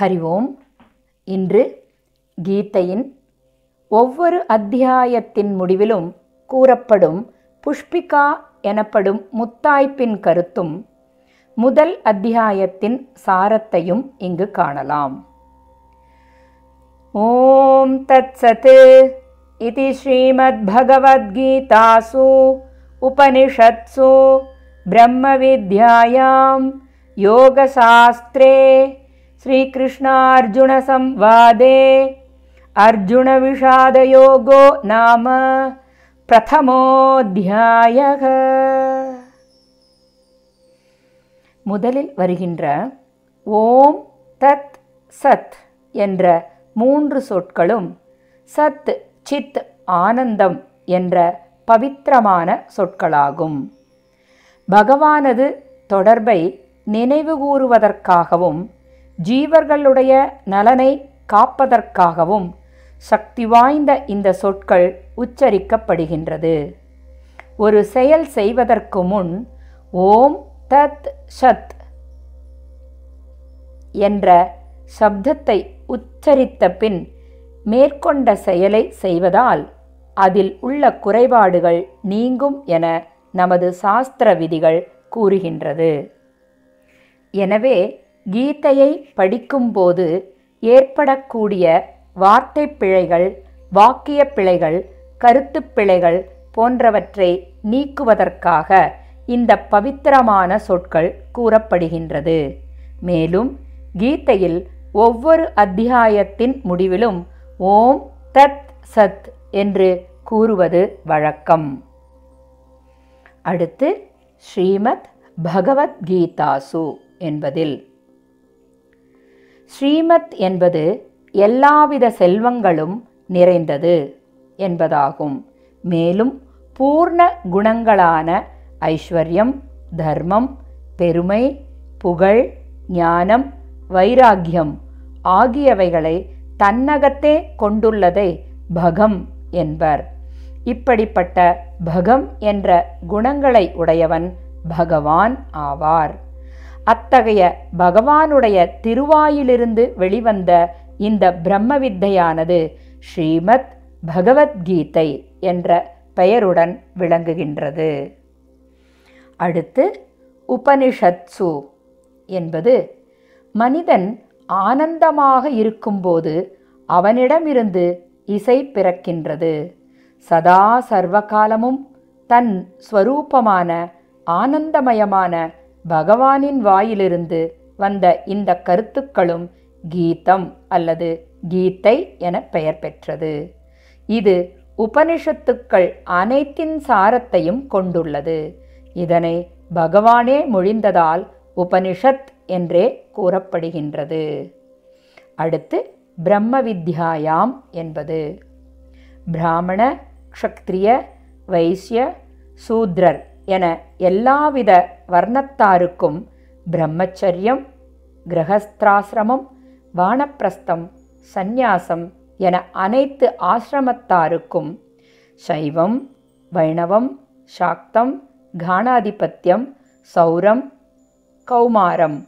ஹரி ஓம். இன்று கீதையின் ஒவ்வொரு அத்தியாயத்தின் முடிவிலும் கூறப்படும் புஷ்பிகா எனப்படும் முத்தாய்ப்பின் கருத்தும் முதல் அத்தியாயத்தின் சாரத்தையும் இங்கு காணலாம். ஓம் தத்சத். இது ஸ்ரீமத்பகவத்கீதாசு உபனிஷத்சு. பிரம்ம வித்யாயாம் யோகசாஸ்திரே. श्रीकृष्णार्जुनसंवादे अर्जुनविषादयोगो नाम பிரதமோத்தியாயக முதலில் வருகின்ற ஓம் தத் சத் என்ற மூன்று சொற்களும் சத் சித் ஆனந்தம் என்ற பவித்திரமான சொற்களாகும் பகவானது தொடர்பை நினைவுகூறுவதற்காகவும் ஜீவர்களுடைய நலனை காப்பதற்காகவும் சக்தி வாய்ந்த இந்த சொற்கள் உச்சரிக்கப்படுகின்றது. ஒரு செயல் செய்வதற்கு முன் ஓம் தத் சத் என்ற சப்தத்தை உச்சரித்த பின் மேற்கொண்ட செயலை செய்வதால் அதில் உள்ள குறைபாடுகள் நீங்கும் என நமது சாஸ்திர விதிகள் கூறுகின்றது. எனவே கீதையை படிக்கும்போது ஏற்படக்கூடிய வார்த்தை பிழைகள் வாக்கிய பிழைகள் கருத்து பிழைகள் போன்றவற்றை நீக்குவதற்காக இந்த பவித்திரமான சொற்கள் கூறப்படுகின்றது. மேலும் கீதையில் ஒவ்வொரு அத்தியாயத்தின் முடிவிலும் ஓம் தத் சத் என்று கூறுவது வழக்கம். அடுத்து ஸ்ரீமத் பகவத்கீதாசு என்பதில். ஸ்ரீமத் என்பது எல்லாவித செல்வங்களும் நிறைந்தது என்பதாகும். மேலும் பூர்ண குணங்களான ஐஸ்வர்யம் தர்மம் பெருமை புகழ் ஞானம் வைராக்கியம் ஆகியவைகளை தன்னகத்தே கொண்டுள்ளதை பகம் என்பர். இப்படிப்பட்ட பகம் என்ற குணங்களை உடையவன் பகவான் ஆவார். அத்தகைய பகவானுடைய திருவாயிலிருந்து வெளிவந்த இந்த பிரம்ம வித்தையானது ஸ்ரீமத் பகவத்கீதை என்ற பெயருடன் விளங்குகின்றது. அடுத்து உபனிஷத்சு என்பது மனிதன் ஆனந்தமாக இருக்கும்போது அவனிடமிருந்து இசை பிறக்கின்றது. சதா சர்வகாலமும் தன் ஸ்வரூபமான ஆனந்தமயமான பகவானின் வாயிலிருந்து வந்த இந்த கருத்துக்களும் கீதம் அல்லது கீதை என பெயர் பெற்றது. இது உபனிஷத்துக்கள் அனைத்தின் சாரத்தையும் கொண்டுள்ளது. இதனை பகவானே மொழிந்ததால் உபனிஷத் என்றே கூறப்படுகின்றது. அடுத்து பிரம்ம வித்யாயாம் என்பது. பிராமண க்ஷத்ரிய வைசிய சூத்ரர் என எல்லாவித வர்ணத்தாருக்கும் பிரம்மச்சரியம் கிரகஸ்திராசிரமம் வானப்பிரஸ்தம் சந்நியாசம் என அனைத்து ஆசிரமத்தாருக்கும் சைவம் வைணவம் சாக்தம் கானாதிபத்தியம் சௌரம் கௌமாரம்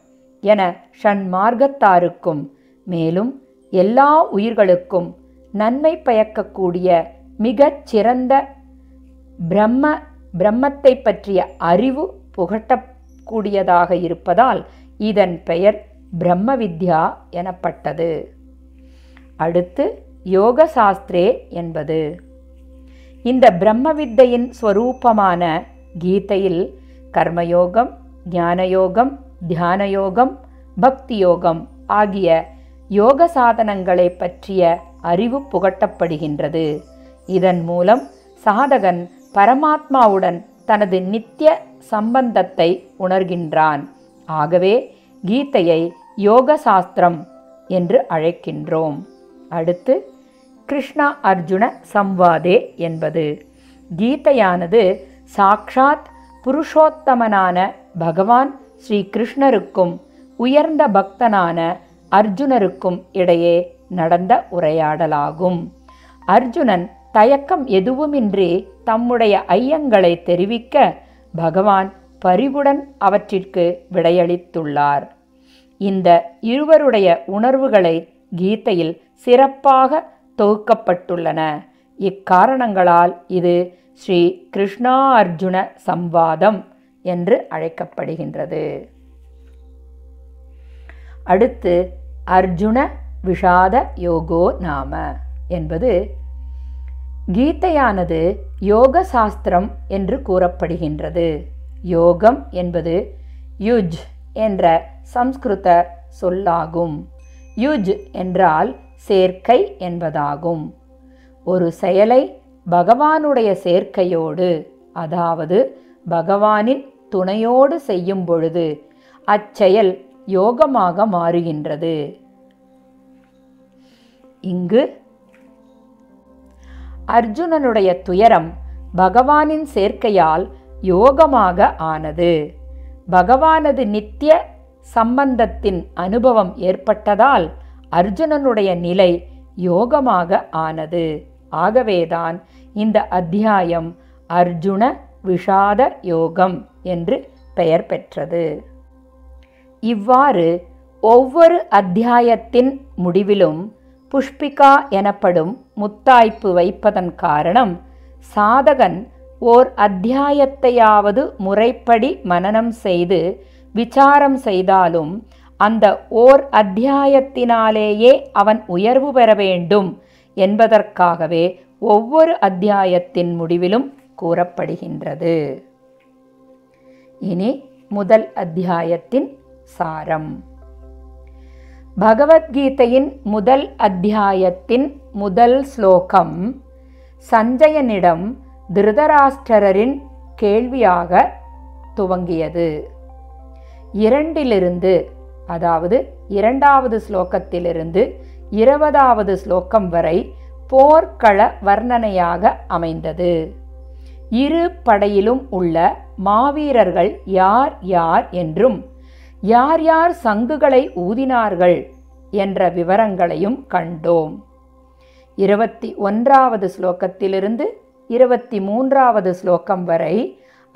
என ஷண்மார்க்கத்தாருக்கும் மேலும் எல்லா உயிர்களுக்கும் நன்மை பயக்கக்கூடிய மிகச் சிறந்த பிரம்ம பிரம்மத்தை பற்றிய அறிவு புகட்டக்கூடியதாக இருப்பதால் இதன் பெயர் பிரம்ம வித்யா எனப்பட்டது. அடுத்து யோக சாஸ்திரே என்பது. இந்த பிரம்ம வித்தையின் ஸ்வரூபமான கீதையில் கர்மயோகம் ஞானயோகம் தியானயோகம் பக்தி யோகம் ஆகிய யோக சாதனங்களை பற்றிய அறிவு புகட்டப்படுகின்றது. இதன் மூலம் சாதகன் பரமாத்மாவுடன் தனது நித்திய சம்பந்தத்தை உணர்கின்றான். ஆகவே கீதையை யோக சாஸ்திரம் என்று அழைக்கின்றோம். அடுத்து கிருஷ்ணா அர்ஜுன சம்வாதே என்பது. கீதையானது சாக்ஷாத் புருஷோத்தமனான பகவான் ஸ்ரீ கிருஷ்ணருக்கும் உயர்ந்த பக்தனான அர்ஜுனருக்கும் இடையே நடந்த உரையாடலாகும். அர்ஜுனன் தயக்கம் எதுவுமின்றி தம்முடைய ஐயங்களை தெரிவிக்க பகவான் பரிவுடன் அவற்றிற்கு விடையளித்துள்ளார். இந்த இருவருடைய உணர்வுகளை கீதையில் சிறப்பாக தொகுக்கப்பட்டுள்ளன. இக்காரணங்களால் இது ஸ்ரீ கிருஷ்ணா அர்ஜுன சம்வாதம் என்று அழைக்கப்படுகின்றது. அடுத்து அர்ஜுன விஷாத யோகோ நாம என்பது கீதையானது யோக சாஸ்திரம் என்று கூறப்படுகின்றது. யோகம் என்பது யுஜ் என்ற சம்ஸ்கிருத சொல்லாகும். யுஜ் என்றால் சேர்க்கை என்பதாகும். ஒரு செயலை பகவானுடைய சேர்க்கையோடு அதாவது பகவானின் துணையோடு செய்யும் பொழுது அச்செயல் யோகமாக மாறுகின்றது. இங்கு அர்ஜுனனுடைய துயரம் பகவானின் சேர்க்கையால் யோகமாக ஆனது. பகவானது நித்திய சம்பந்தத்தின் அனுபவம் ஏற்பட்டதால் அர்ஜுனனுடைய நிலை யோகமாக ஆனது. ஆகவேதான் இந்த அத்தியாயம் அர்ஜுன விஷாத யோகம் என்று பெயர் பெற்றது. இவ்வாறு ஒவ்வொரு அத்தியாயத்தின் முடிவிலும் புஷ்பிகா எனப்படும் முத்தாய்ப்பு வைப்பதன் காரணம் சாதகன் ஓர் அத்தியாயத்தையாவது முறைப்படி மனனம் செய்து விசாரம் செய்தாலும் அந்த ஓர் அத்தியாயத்தினாலேயே அவன் உயர்வு பெற வேண்டும் என்பதற்காகவே ஒவ்வொரு அத்தியாயத்தின் முடிவிலும் கூறப்படுகின்றது. இனி முதல் அத்தியாயத்தின் சாரம். பகவத்கீதையின் முதல் அத்தியாயத்தின் முதல் ஸ்லோகம் சஞ்சயனிடம் திருதராஷ்டிரரின் கேள்வியாக துவங்கியது. இரண்டிலிருந்து அதாவது இரண்டாவது ஸ்லோகத்திலிருந்து இருபதாவது ஸ்லோகம் வரை போர்க்கள வர்ணனையாக அமைந்தது. இரு படையிலும் உள்ள மாவீரர்கள் யார் யார் என்றும் யார் யார் சங்குகளை ஊதினார்கள் என்ற விவரங்களையும் கண்டோம். இருபத்தி ஒன்றாவது ஸ்லோகத்திலிருந்து இருபத்தி மூன்றாவது ஸ்லோகம் வரை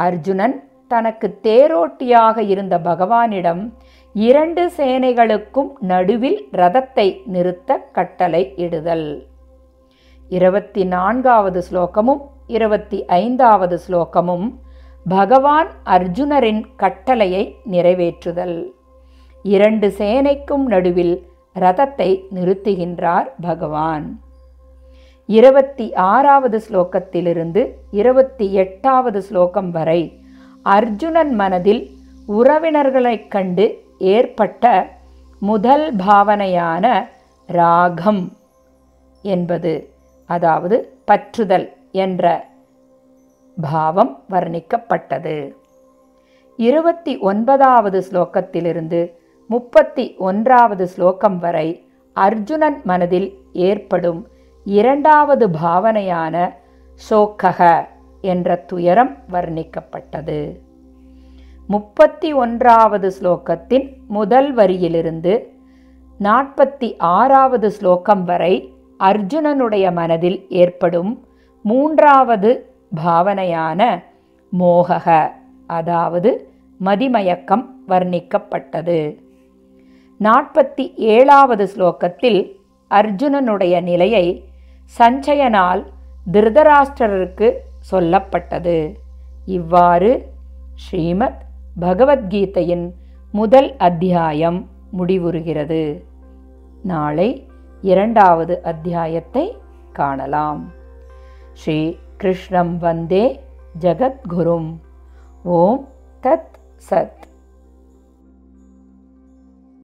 அர்ஜுனன் தனக்கு தேரோட்டியாக இருந்த பகவானிடம் இரண்டு சேனைகளுக்கும் நடுவில் ரதத்தை நிறுத்த கட்டளை இடுதல். இருபத்தி நான்காவது ஸ்லோகமும் இருபத்தி ஐந்தாவது ஸ்லோகமும் பகவான் அர்ஜுனரின் கட்டளையை நிறைவேற்றுதல். இரண்டு சேனைக்கும் நடுவில் ரதத்தை நிறுத்துகின்றார் பகவான். இருபத்தி ஆறாவது ஸ்லோகத்திலிருந்து இருபத்தி எட்டாவது ஸ்லோகம் வரை அர்ஜுனன் மனதில் உறவினர்களைக் கண்டு ஏற்பட்ட முதல் பாவனையான ராகம் என்பது அதாவது பற்றுதல் என்ற பாவம் வர்ணிக்கப்பட்டது. இருபத்தி ஒன்பதாவது ஸ்லோகத்திலிருந்து முப்பத்தி ஒன்றாவது ஸ்லோகம் வரை அர்ஜுனன் மனதில் ஏற்படும் இரண்டாவது பாவனையான சோக்கக என்ற துயரம் வர்ணிக்கப்பட்டது. முப்பத்தி ஒன்றாவது ஸ்லோகத்தின் முதல் வரியிலிருந்து நாற்பத்தி ஆறாவது ஸ்லோகம் வரை அர்ஜுனனுடைய மனதில் ஏற்படும் மூன்றாவது பாவனையான மோகக அதாவது மதிமயக்கம் வர்ணிக்கப்பட்டது. நாற்பத்தி ஏழாவது ஸ்லோகத்தில் அர்ஜுனனுடைய நிலையை சஞ்சயனால் திருதராஷ்டிரருக்கு சொல்லப்பட்டது. இவ்வாறு ஸ்ரீமத் பகவத்கீதையின் முதல் அத்தியாயம் முடிவுறுகிறது. நாளை இரண்டாவது அத்தியாயத்தை காணலாம். ஸ்ரீ कृष्णं वन्दे जगद्गुरुम्। ॐ तत् सत्।